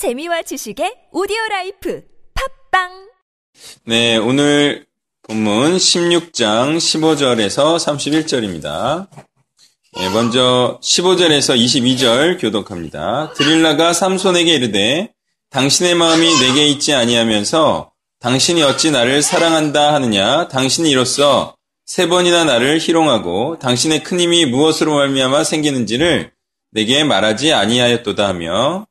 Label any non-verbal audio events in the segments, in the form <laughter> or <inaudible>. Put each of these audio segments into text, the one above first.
재미와 지식의 오디오 life 팟빵 네, 오늘 본문 16장 15절에서 31절입니다. 네, 먼저 15절에서 22절 교독합니다. 드릴라가 삼손에게 이르되 당신의 마음이 내게 있지 아니하면서 당신이 어찌 나를 사랑한다 하느냐 당신이 이로써 세 번이나 나를 희롱하고 당신의 큰 힘이 무엇으로 말미암아 생기는지를 내게 말하지 아니하였도다 하며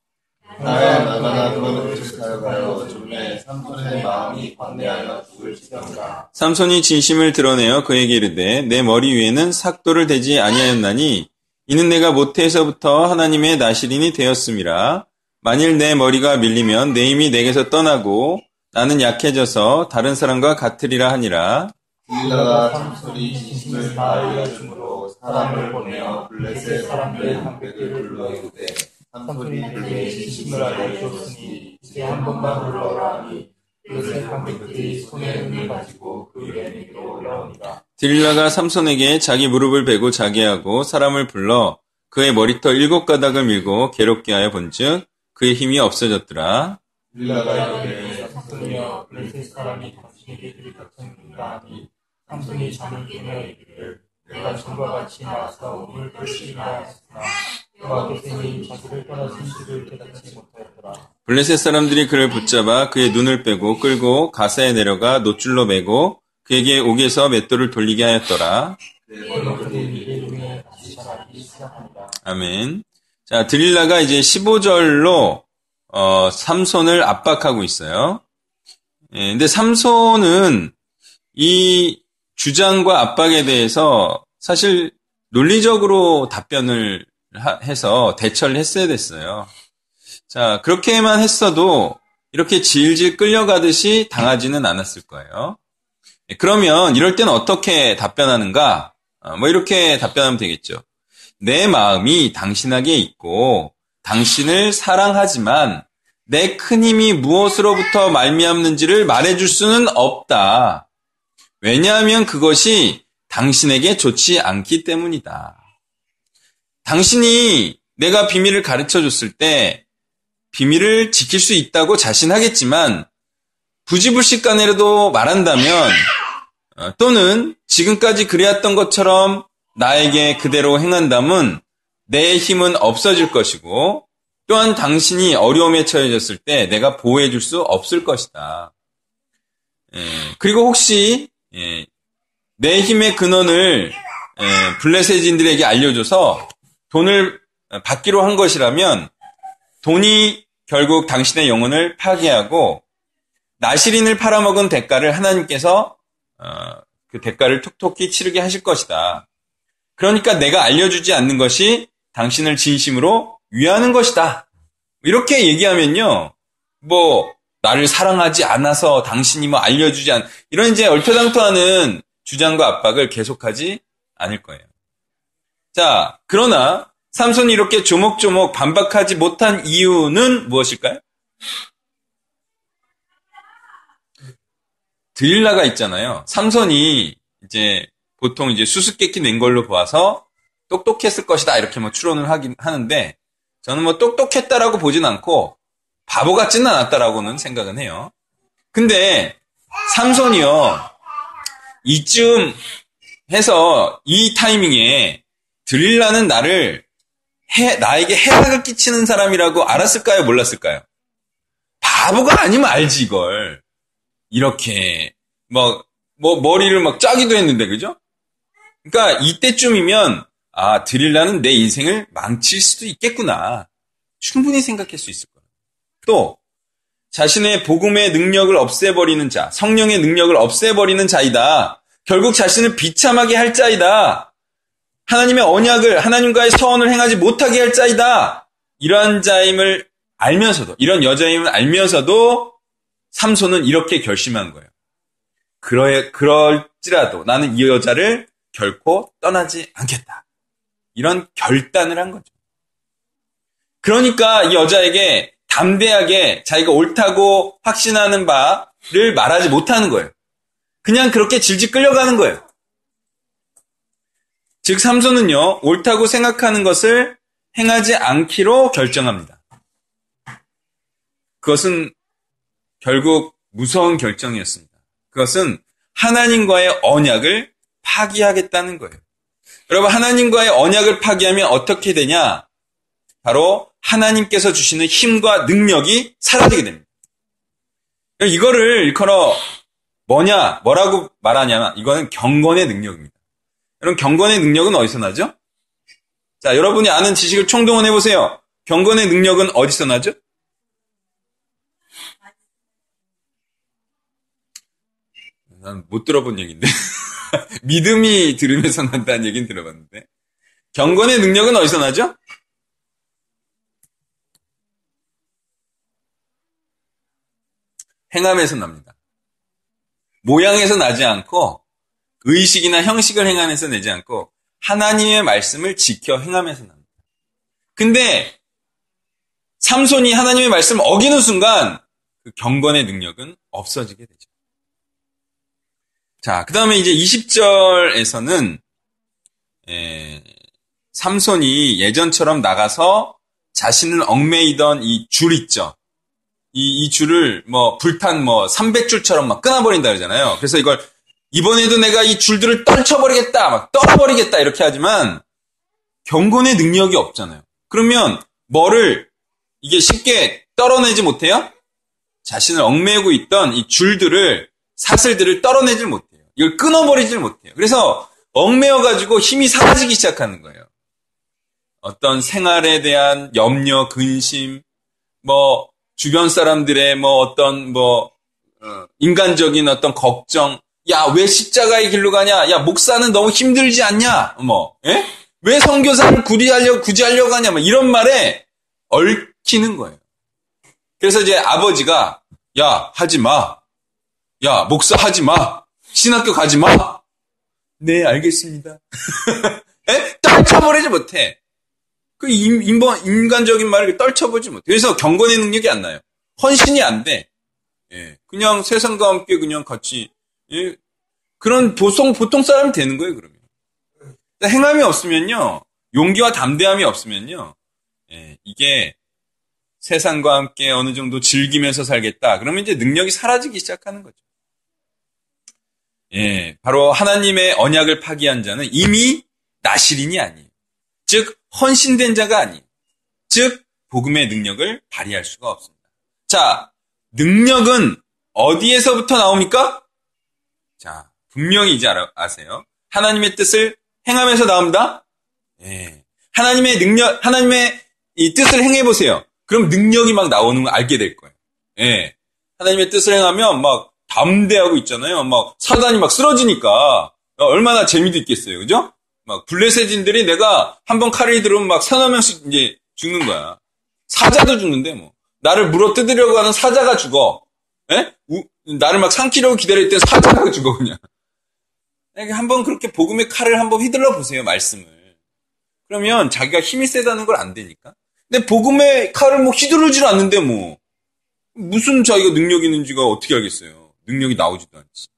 나야 나가나 그런 뜻을 가여 좀에 삼손의 마음이 관대하여 죽을지언가 삼손이 진심을 드러내어 그에게 이르되 내 머리 위에는 삭도를 대지 아니하였나니 이는 내가 모태에서부터 하나님의 나시린이 되었음이라. 만일 내 머리가 밀리면 내 힘이 내게서 떠나고 나는 약해져서 다른 사람과 같으리라 하니라. 딜라가 삼손이 진심을 다하여 주므로 사람을 보내어 블레셋 사람들 한 백을 불러 이르되 삼손이 그에게 진심을 알려 주었으니 이제 한 번만 불러라 하니 블레셋 한 백들이 손에 은을 가지고 그 위로 올라오니라 딜라가 삼손에게 자기 무릎을 베고 자게 하고 사람을 불러 그의 머리털 일곱 가닥을 밀고 괴롭게 하여 본즉 그의 힘이 없어졌더라. 딜라가 이르되 삼손이여 블레셋 사람이 당신에게 같은가 하니 삼손이 잠을 깨며 이르기를 내가 전과 같이 나와서 오늘 벌시나 하였으나 블레셋 사람들이 그를 붙잡아 그의 눈을 빼고 끌고 가사에 내려가 노줄로 매고 그에게 옥에서 맷돌을 돌리게 하였더라. 아멘. 자, 드릴라가 이제 15절로 어, 삼손을 압박하고 있어요. 예, 근데 삼손은 이 주장과 압박에 대해서 사실 논리적으로 답변을 하- 해서 대처를 했어야 됐어요. 자, 그렇게만 했어도 이렇게 질질 끌려가듯이 당하지는 않았을 거예요. 예, 그러면 이럴 때는 어떻게 답변하는가? 어, 뭐 이렇게 답변하면 되겠죠. 내 마음이 당신에게 있고 당신을 사랑하지만 내 큰 힘이 무엇으로부터 말미암는지를 말해줄 수는 없다. 왜냐하면 그것이 당신에게 좋지 않기 때문이다. 당신이 내가 비밀을 가르쳐 줬을 때 비밀을 지킬 수 있다고 자신하겠지만 부지불식간에라도 말한다면 어, 또는 지금까지 그래왔던 것처럼 나에게 그대로 행한다면 내 힘은 없어질 것이고 또한 당신이 어려움에 처해졌을 때 내가 보호해 줄 수 없을 것이다. 예, 그리고 혹시 예, 내 힘의 근원을 예, 블레셋인들에게 알려줘서 돈을 받기로 한 것이라면 돈이 결국 당신의 영혼을 파괴하고 나시린을 팔아먹은 대가를 하나님께서 어, 그 대가를 톡톡히 치르게 하실 것이다. 그러니까 내가 알려주지 않는 것이 당신을 진심으로 위하는 것이다. 이렇게 얘기하면요, 뭐 나를 사랑하지 않아서 당신이 뭐 알려주지 않 이런 이제 얼토당토하는 주장과 압박을 계속하지 않을 거예요. 자, 그러나 삼손이 이렇게 조목조목 반박하지 못한 이유는 무엇일까요? 드릴라가 있잖아요. 삼손이 이제 보통 이제 수수께끼 낸 걸로 보아서 똑똑했을 것이다 이렇게 뭐 추론을 하긴 하는데 저는 뭐 똑똑했다라고 보진 않고 바보 같지는 않았다라고는 생각은 해요. 근데 삼손이요 이쯤 해서 이 타이밍에 드릴라는 나를 해, 나에게 해악을 끼치는 사람이라고 알았을까요? 몰랐을까요? 바보가 아니면 알지 이걸 이렇게 뭐, 뭐 머리를 막 짜기도 했는데 그죠? 그러니까 이때쯤이면 아 드릴라는 내 인생을 망칠 수도 있겠구나 충분히 생각할 수 있을 거예요. 또 자신의 복음의 능력을 없애버리는 자, 성령의 능력을 없애버리는 자이다. 결국 자신을 비참하게 할 자이다. 하나님의 언약을 하나님과의 서원을 행하지 못하게 할 자이다. 이러한 자임을 알면서도 이런 여자임을 알면서도 삼손은 이렇게 결심한 거예요. 그러, 그럴지라도 나는 이 여자를 결코 떠나지 않겠다. 이런 결단을 한 거죠. 그러니까 이 여자에게 담대하게 자기가 옳다고 확신하는 바를 말하지 못하는 거예요. 그냥 그렇게 질질 끌려가는 거예요. 즉, 삼손은요, 옳다고 생각하는 것을 행하지 않기로 결정합니다. 그것은 결국 무서운 결정이었습니다. 그것은 하나님과의 언약을 파기하겠다는 거예요. 여러분, 하나님과의 언약을 파기하면 어떻게 되냐? 바로 하나님께서 주시는 힘과 능력이 사라지게 됩니다. 이거를 일컬어 뭐냐, 뭐라고 말하냐면 이거는 경건의 능력입니다. 여러분, 경건의 능력은 어디서 나죠? 자, 여러분이 아는 지식을 총동원해 보세요. 경건의 능력은 어디서 나죠? 난 못 들어본 얘기인데. <laughs> 믿음이 들으면서 난다는 얘기는 들어봤는데. 경건의 능력은 어디서 나죠? 행함에서 납니다. 모양에서 나지 않고 의식이나 형식을 행함에서 내지 않고 하나님의 말씀을 지켜 행함에서 납니다. 근데 삼손이 하나님의 말씀을 어기는 순간 그 경건의 능력은 없어지게 되죠. 자, 그 다음에 이제 20절에서는 에, 삼손이 예전처럼 나가서 자신을 얽매이던 이 줄 있죠. 이, 이 줄을 뭐 불탄 뭐 300줄처럼 막 끊어버린다 그러잖아요. 그래서 이걸 이번에도 내가 이 줄들을 떨쳐버리겠다, 막 떨어버리겠다 이렇게 하지만 경건의 능력이 없잖아요. 그러면 뭐를 이게 쉽게 떨어내지 못해요? 자신을 얽매고 있던 이 줄들을 사슬들을 떨어내질 못해요. 이걸 끊어버리질 못해요. 그래서 얽매여가지고 힘이 사라지기 시작하는 거예요. 어떤 생활에 대한 염려, 근심, 뭐 주변 사람들의 뭐 어떤 뭐 어, 인간적인 어떤 걱정, 야 왜 십자가의 길로 가냐? 야 목사는 너무 힘들지 않냐? 뭐, 예? 왜 선교사를 구리하려 굳이 하려고 하냐? 뭐 이런 말에 얽히는 거예요. 그래서 이제 아버지가 야 하지 마, 야 목사 하지 마, 신학교 가지 마. 네 알겠습니다. <laughs> 예? 떨쳐버리지 못해. 그 인번, 인간적인 말을 떨쳐보지 못해. 그래서 경건의 능력이 안 나요. 헌신이 안 돼. 예. 그냥 세상과 함께 그냥 같이, 예. 그런 보통, 보통 사람이 되는 거예요, 그러면. 행함이 없으면요, 용기와 담대함이 없으면요, 예. 이게 세상과 함께 어느 정도 즐기면서 살겠다. 그러면 이제 능력이 사라지기 시작하는 거죠. 예. 바로 하나님의 언약을 파기한 자는 이미 나시린이 아니에요. 즉, 헌신된 자가 아니. 즉, 복음의 능력을 발휘할 수가 없습니다. 자, 능력은 어디에서부터 나옵니까? 자, 분명히 이제 아세요. 하나님의 뜻을 행하면서 나옵니다. 예. 하나님의 능력, 하나님의 이 뜻을 행해 보세요. 그럼 능력이 막 나오는 걸 알게 될 거예요. 예. 하나님의 뜻을 행하면 막 담대하고 있잖아요. 막 사단이 막 쓰러지니까 얼마나 재미도 있겠어요. 그죠? 막 블레셋인들이 내가 한번 칼을 들으면 막 서너 명씩 이제 죽는 거야. 사자도 죽는데 뭐. 나를 물어 뜯으려고 하는 사자가 죽어. 에? 우, 나를 막 삼키려고 기다릴 때 사자가 죽어 그냥. 한번 그렇게 복음의 칼을 한번 휘둘러 보세요 말씀을. 그러면 자기가 힘이 세다는 걸 안 되니까. 근데 복음의 칼을 뭐 휘두르질 않는데 뭐 무슨 자기가 능력 있는지가 어떻게 알겠어요. 능력이 나오지도 않지.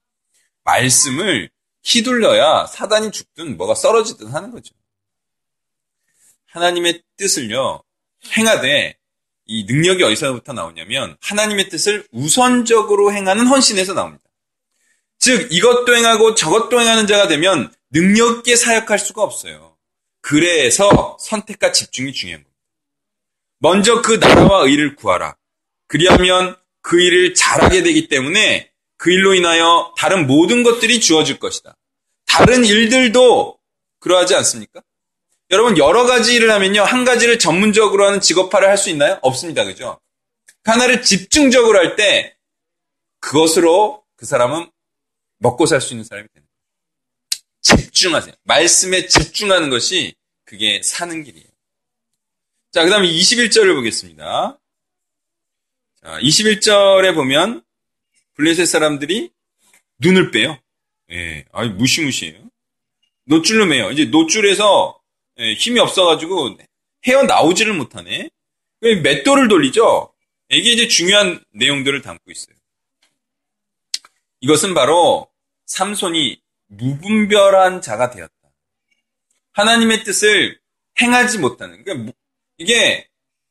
말씀을 휘둘러야 사단이 죽든 뭐가 썰어지든 하는 거죠. 하나님의 뜻을요, 행하되 이 능력이 어디서부터 나오냐면 하나님의 뜻을 우선적으로 행하는 헌신에서 나옵니다. 즉 이것도 행하고 저것도 행하는 자가 되면 능력 있게 사역할 수가 없어요. 그래서 선택과 집중이 중요한 겁니다. 먼저 그 나라와 의를 구하라. 그리하면 그 일을 잘하게 되기 때문에 그 일로 인하여 다른 모든 것들이 주어질 것이다. 다른 일들도 그러하지 않습니까? 여러분 여러 가지 일을 하면요 한 가지를 전문적으로 하는 직업화를 할 수 있나요? 없습니다, 그죠? 하나를 집중적으로 할 때 그것으로 그 사람은 먹고 살 수 있는 사람이 되는 거예요. 집중하세요. 말씀에 집중하는 것이 그게 사는 길이에요. 자, 그 다음에 21절을 보겠습니다. 자, 21절에 보면 블레셋 사람들이 눈을 빼요. 예, 아니 무시무시해요. 노줄로 매요. 이제 노줄에서 예, 힘이 없어가지고 헤어 나오지를 못하네. 맷돌을 돌리죠. 이게 이제 중요한 내용들을 담고 있어요. 이것은 바로 삼손이 무분별한 자가 되었다. 하나님의 뜻을 행하지 못하는. 그러니까 이게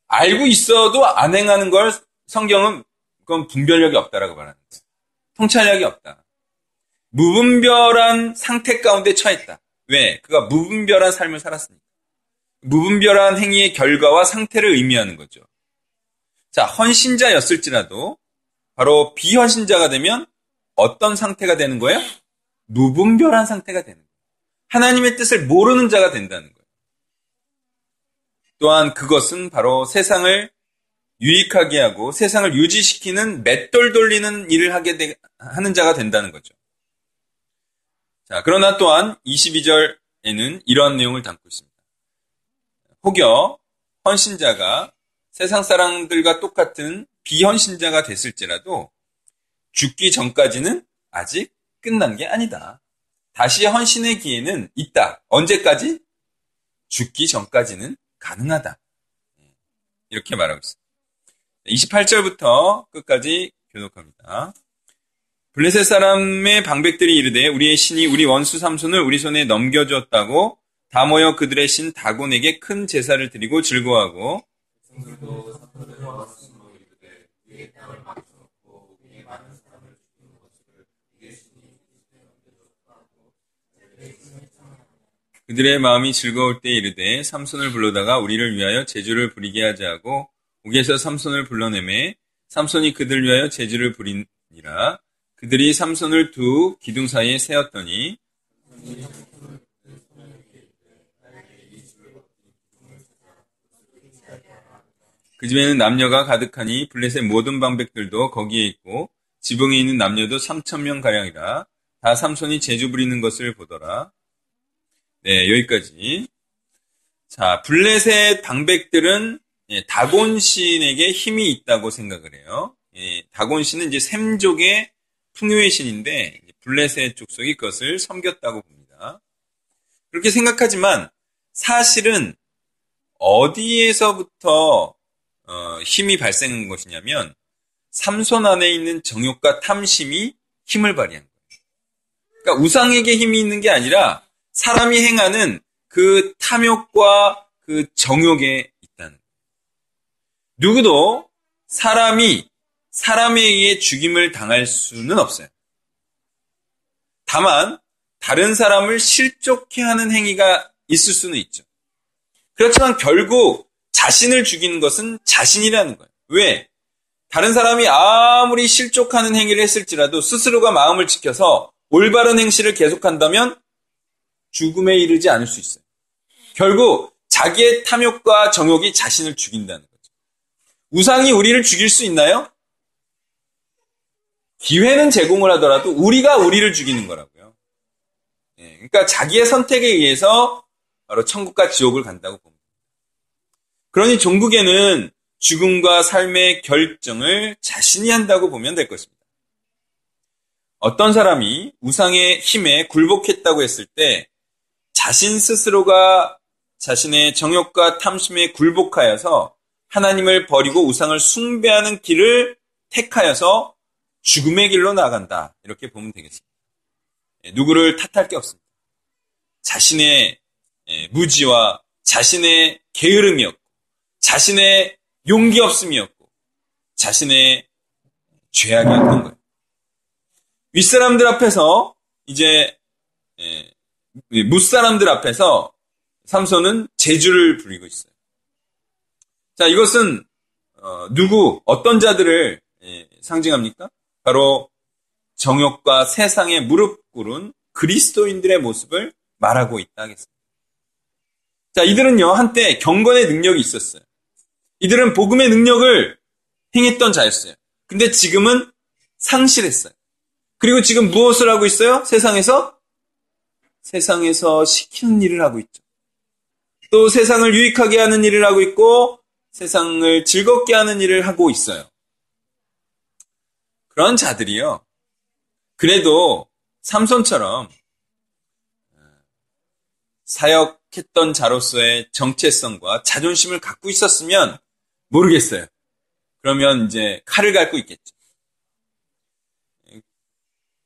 알고 있어도 안 행하는 걸 성경은 그건 분별력이 없다라고 말하는 거예요. 통찰력이 없다. 무분별한 상태 가운데 처했다. 왜? 그가 무분별한 삶을 살았으니까. 무분별한 행위의 결과와 상태를 의미하는 거죠. 자, 헌신자였을지라도 바로 비헌신자가 되면 어떤 상태가 되는 거예요? 무분별한 상태가 되는 거예요. 하나님의 뜻을 모르는 자가 된다는 거예요. 또한 그것은 바로 세상을 유익하게 하고 세상을 유지시키는 맷돌 돌리는 일을 하게 되, 하는 자가 된다는 거죠. 자, 그러나 또한 22절에는 이러한 내용을 담고 있습니다. 혹여 헌신자가 세상 사람들과 똑같은 비헌신자가 됐을지라도 죽기 전까지는 아직 끝난 게 아니다. 다시 헌신의 기회는 있다. 언제까지? 죽기 전까지는 가능하다. 이렇게 말하고 있습니다. 28절부터 끝까지 교독합니다. 블레셋 사람의 방백들이 이르되 우리의 신이 우리 원수 삼손을 우리 손에 넘겨주었다고 다 모여 그들의 신 다곤에게 큰 제사를 드리고 즐거워하고 그들의 마음이 즐거울 때 이르되 삼손을 불러다가 우리를 위하여 제주를 부리게 하자 하고 옥에서 삼손을 불러내매 삼손이 그들 위하여 제주를 부리니라 그들이 삼손을 두 기둥 사이에 세웠더니 그 집에는 남녀가 가득하니 블레셋 모든 방백들도 거기에 있고 지붕에 있는 남녀도 3천 명 가량이라 다 삼손이 제주 부리는 것을 보더라. 네, 여기까지. 자, 블레셋 방백들은 예, 다곤 신에게 힘이 있다고 생각을 해요. 예, 다곤 신은 이제 샘족의 풍요의 신인데 블레셋 족속이 그것을 섬겼다고 봅니다. 그렇게 생각하지만 사실은 어디에서부터 어, 힘이 발생한 것이냐면 삼손 안에 있는 정욕과 탐심이 힘을 발휘한 거예요. 그러니까 우상에게 힘이 있는 게 아니라 사람이 행하는 그 탐욕과 그 정욕에 있다는. 누구도 사람이 사람에 의해 죽임을 당할 수는 없어요. 다만 다른 사람을 실족해 하는 행위가 있을 수는 있죠. 그렇지만 결국 자신을 죽이는 것은 자신이라는 거예요. 왜? 다른 사람이 아무리 실족하는 행위를 했을지라도 스스로가 마음을 지켜서 올바른 행실을 계속한다면 죽음에 이르지 않을 수 있어요. 결국 자기의 탐욕과 정욕이 자신을 죽인다는 거죠. 우상이 우리를 죽일 수 있나요? 기회는 제공을 하더라도 우리가 우리를 죽이는 거라고요. 예, 그러니까 자기의 선택에 의해서 바로 천국과 지옥을 간다고 봅니다. 그러니 종국에는 죽음과 삶의 결정을 자신이 한다고 보면 될 것입니다. 어떤 사람이 우상의 힘에 굴복했다고 했을 때 자신 스스로가 자신의 정욕과 탐심에 굴복하여서 하나님을 버리고 우상을 숭배하는 길을 택하여서 죽음의 길로 나간다. 이렇게 보면 되겠습니다. 예, 누구를 탓할 게 없습니다. 자신의 예, 무지와 자신의 게으름이었고, 자신의 용기 없음이었고, 자신의 죄악이었던 거예요. 윗사람들 앞에서 이제 예, 무사람들 앞에서 삼손은 제주를 부리고 있어요. 자, 이것은 어, 누구 어떤 자들을 상징합니까? 바로 정욕과 세상에 무릎 꿇은 그리스도인들의 모습을 말하고 있다 하겠습니다. 자, 이들은요, 한때 경건의 능력이 있었어요. 이들은 복음의 능력을 행했던 자였어요. 근데 지금은 상실했어요. 그리고 지금 무엇을 하고 있어요? 세상에서? 세상에서 시키는 일을 하고 있죠. 또 세상을 유익하게 하는 일을 하고 있고, 세상을 즐겁게 하는 일을 하고 있어요. 그런 자들이요. 그래도 삼손처럼 사역했던 자로서의 정체성과 자존심을 갖고 있었으면 모르겠어요. 그러면 이제 칼을 갈고 있겠죠.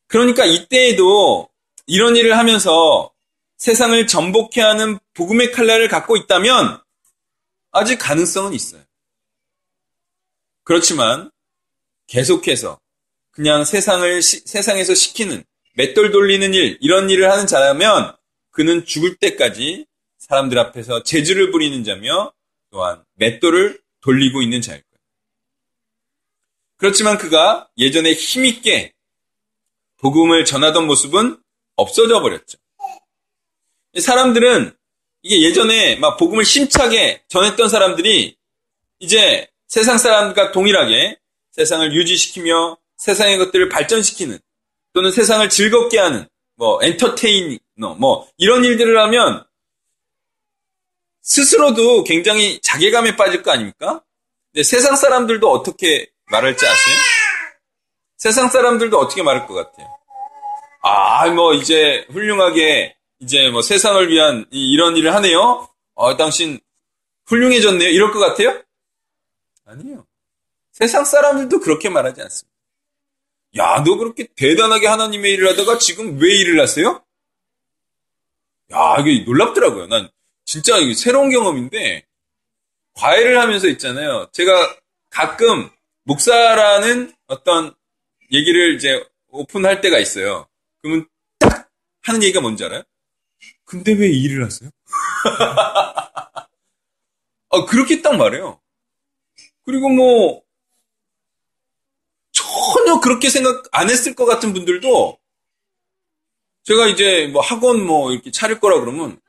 그러니까 이때에도 이런 일을 하면서 세상을 전복해 하는 복음의 칼날을 갖고 있다면 아직 가능성은 있어요. 그렇지만 계속해서 그냥 세상을 시, 세상에서 시키는 맷돌 돌리는 일 이런 일을 하는 자라면 그는 죽을 때까지 사람들 앞에서 재주를 부리는 자며 또한 맷돌을 돌리고 있는 자일 거예요. 그렇지만 그가 예전에 힘있게 복음을 전하던 모습은 없어져 버렸죠. 사람들은 이게 예전에 막 복음을 심차게 전했던 사람들이 이제 세상 사람과 동일하게 세상을 유지시키며 세상의 것들을 발전시키는 또는 세상을 즐겁게 하는 뭐 엔터테이너 뭐 이런 일들을 하면 스스로도 굉장히 자괴감에 빠질 거 아닙니까? 근데 세상 사람들도 어떻게 말할지 아세요? 세상 사람들도 어떻게 말할 것 같아요? 아, 뭐 이제 훌륭하게 이제 뭐 세상을 위한 이 런 일을 하네요. 어, 당신 훌륭해졌네요. 이럴 것 같아요? 아니에요. 세상 사람들도 그렇게 말하지 않습니다. 야, 너 그렇게 대단하게 하나님의 일을 하다가 지금 왜 일을 하세요? 야, 이게 놀랍더라고요. 난 진짜 이게 새로운 경험인데, 과외를 하면서 있잖아요. 제가 가끔 목사라는 어떤 얘기를 이제 오픈할 때가 있어요. 그러면 딱 하는 얘기가 뭔지 알아요? 근데 왜 일을 하세요? <laughs> 아, 그렇게 딱 말해요. 그리고 뭐, 전혀 그렇게 생각 안 했을 것 같은 분들도 제가 이제 뭐 학원 뭐 이렇게 차릴 거라 그러면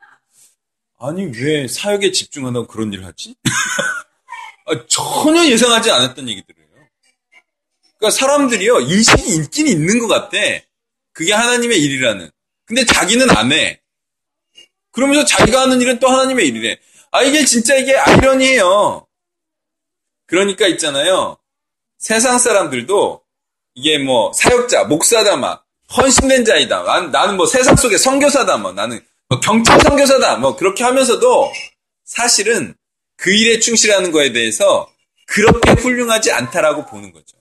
아니 왜 사역에 집중한다고 그런 일을 하지? <laughs> 아, 전혀 예상하지 않았던 얘기들이에요. 그러니까 사람들이요 인식이 있긴 있는 것 같아. 그게 하나님의 일이라는. 근데 자기는 안 해. 그러면서 자기가 하는 일은 또 하나님의 일이래. 아 이게 진짜 이게 아이러니해요. 그러니까 있잖아요. 세상 사람들도 이게 뭐 사역자, 목사다 막 헌신된 자이다. 난, 나는 뭐 세상 속의 선교사다. 뭐 나는 뭐 경찰 선교사다. 뭐 그렇게 하면서도 사실은 그 일에 충실하는 거에 대해서 그렇게 훌륭하지 않다라고 보는 거죠.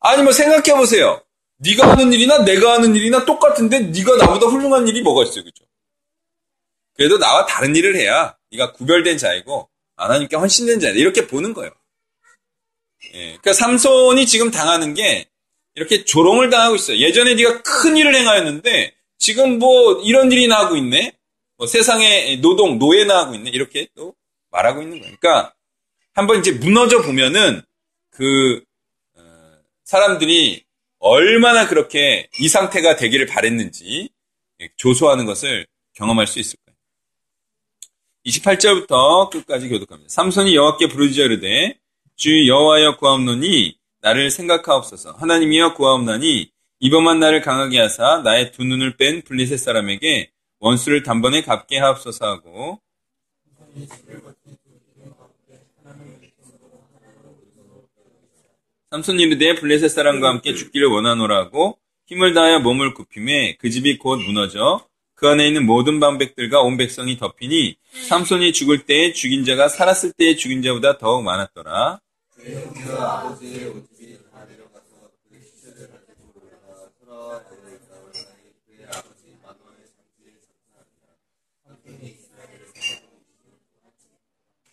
아니 뭐 생각해 보세요. 네가 하는 일이나 내가 하는 일이나 똑같은데 네가 나보다 훌륭한 일이 뭐가 있어요, 그죠? 그래도 나와 다른 일을 해야 네가 구별된 자이고 하나님께 헌신된 자이다 이렇게 보는 거예요. 예, 그러니까 삼손이 지금 당하는 게 이렇게 조롱을 당하고 있어요. 예전에 네가 큰 일을 행하였는데 지금 뭐 이런 일이나 하고 있네. 뭐 세상에 노동 노예나 하고 있네. 이렇게 또 말하고 있는 거예요. 그러니까 한번 이제 무너져 보면은 그 어, 사람들이 얼마나 그렇게 이 상태가 되기를 바랬는지 조소하는 것을 경험할 수 있을 거예요. 28절부터 끝까지 교독합니다. 삼손이 여호와께 부르짖어 이르되 주 여호와여 구하옵노니 나를 생각하옵소서. 하나님이여 구하옵나니 이번만 나를 강하게 하사 나의 두 눈을 뺀 블리셋 사람에게 원수를 단번에 갚게 하옵소서 하고 삼손 이 르되 블레셋 사람과 함께 죽기를 원하노라고 힘을 다하여 몸을 굽힘에 그 집이 곧 무너져 그 안에 있는 모든 방백들과 온 백성이 덮이니 삼손이 죽을 때에 죽인 자가 살았을 때의 죽인 자보다 더욱 많았더라.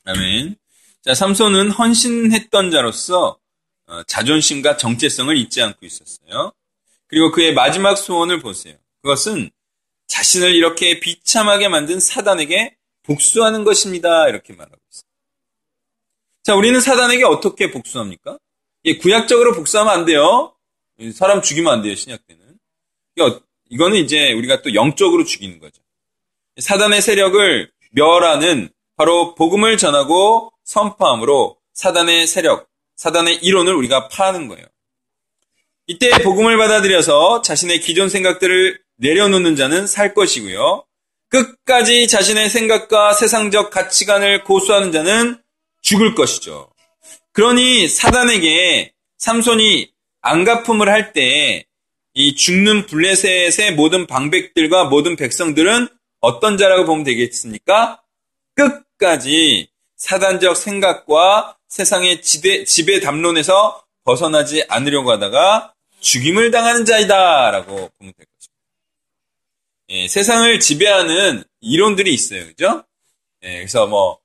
아멘. 자, 삼손은 헌신했던 자로서 어, 자존심과 정체성을 잊지 않고 있었어요. 그리고 그의 마지막 소원을 보세요. 그것은 자신을 이렇게 비참하게 만든 사단에게 복수하는 것입니다. 이렇게 말하고 있어요. 자, 우리는 사단에게 어떻게 복수합니까? 예, 구약적으로 복수하면 안 돼요. 사람 죽이면 안 돼요, 신약 때는. 이거는 이제 우리가 또 영적으로 죽이는 거죠. 사단의 세력을 멸하는 바로 복음을 전하고 선포함으로 사단의 세력, 사단의 이론을 우리가 파는 거예요. 이때 복음을 받아들여서 자신의 기존 생각들을 내려놓는 자는 살 것이고요. 끝까지 자신의 생각과 세상적 가치관을 고수하는 자는 죽을 것이죠. 그러니 사단에게 삼손이 안가품을 할 때 이 죽는 블레셋의 모든 방백들과 모든 백성들은 어떤 자라고 보면 되겠습니까? 끝까지 사단적 생각과 세상의 지배, 지배 담론에서 벗어나지 않으려고 하다가 죽임을 당하는 자이다라고 보면 될 것입니다. 예, 세상을 지배하는 이론들이 있어요. 그죠? 예, 그래서 뭐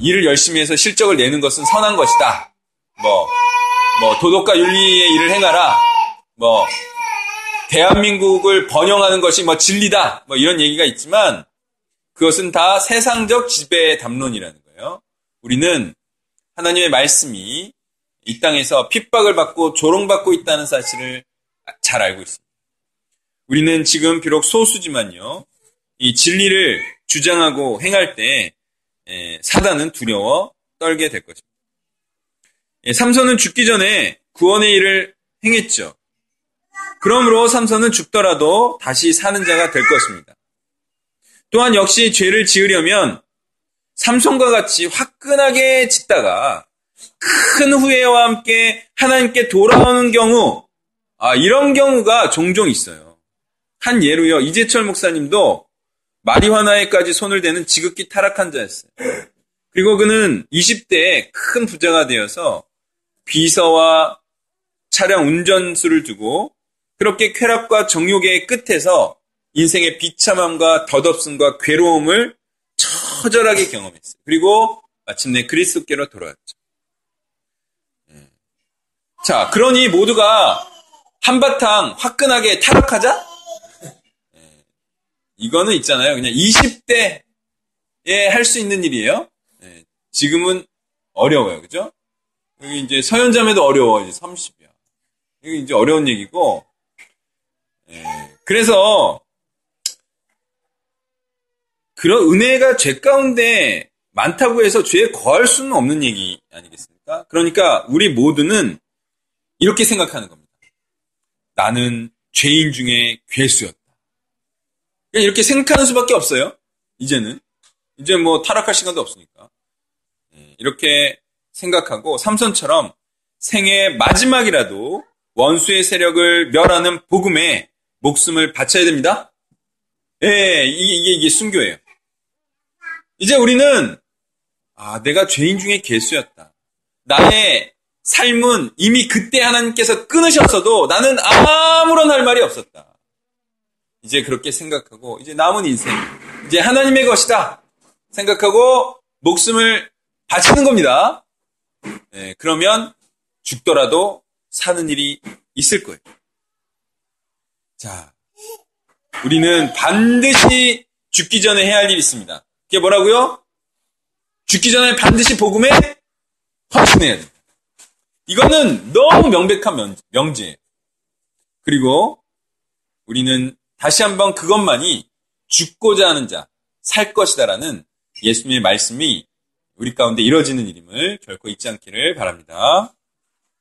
일을 열심히 해서 실적을 내는 것은 선한 것이다. 뭐 뭐 도덕과 윤리의 일을 행하라. 뭐 대한민국을 번영하는 것이 뭐 진리다. 뭐 이런 얘기가 있지만 그것은 다 세상적 지배 담론이라는 거예요. 우리는 하나님의 말씀이 이 땅에서 핍박을 받고 조롱받고 있다는 사실을 잘 알고 있습니다. 우리는 지금 비록 소수지만요, 이 진리를 주장하고 행할 때 사단은 두려워 떨게 될 것입니다. 예, 삼손은 죽기 전에 구원의 일을 행했죠. 그러므로 삼손은 죽더라도 다시 사는 자가 될 것입니다. 또한 역시 죄를 지으려면 삼손과 같이 화끈하게 짓다가 큰 후회와 함께 하나님께 돌아오는 경우, 아, 이런 경우가 종종 있어요. 한 예로요, 이재철 목사님도 마리화나에까지 손을 대는 지극히 타락한 자였어요. 그리고 그는 20대에 큰 부자가 되어서 비서와 차량 운전수를 두고 그렇게 쾌락과 정욕의 끝에서 인생의 비참함과 덧없음과 괴로움을 처절하게 경험했어요. 그리고 마침내 그리스도께로 돌아왔죠. 예. 자, 그러니 모두가 한바탕 화끈하게 타락하자? 예. 이거는 있잖아요. 그냥 20대에 할 수 있는 일이에요. 예. 지금은 어려워요. 그죠? 여기 이제 서현자매도 어려워. 이제 30이야. 이게 이제 어려운 얘기고. 그래서 그런 은혜가 죄 가운데 많다고 해서 죄에 거할 수는 없는 얘기 아니겠습니까? 그러니까 우리 모두는 이렇게 생각하는 겁니다. 나는 죄인 중에 괴수였다. 그냥 이렇게 생각하는 수밖에 없어요. 이제는. 이제 뭐 타락할 시간도 없으니까. 예, 이렇게 생각하고 삼손처럼 생의 마지막이라도 원수의 세력을 멸하는 복음에 목숨을 바쳐야 됩니다. 예, 이게, 이게, 이게 순교예요. 이제 우리는 아, 내가 죄인 중에 개수였다. 나의 삶은 이미 그때 하나님께서 끊으셨어도 나는 아무런 할 말이 없었다. 이제 그렇게 생각하고 이제 남은 인생 이제 하나님의 것이다 생각하고 목숨을 바치는 겁니다. 네, 그러면 죽더라도 사는 일이 있을 거예요. 자, 우리는 반드시 죽기 전에 해야 할 일이 있습니다. 그게 뭐라고요? 죽기 전에 반드시 복음에 헌신해야 돼. 이거는 너무 명백한 명제예요. 그리고 우리는 다시 한번 그것만이 죽고자 하는 자, 살 것이다라는 예수님의 말씀이 우리 가운데 이루어지는 일임을 결코 잊지 않기를 바랍니다.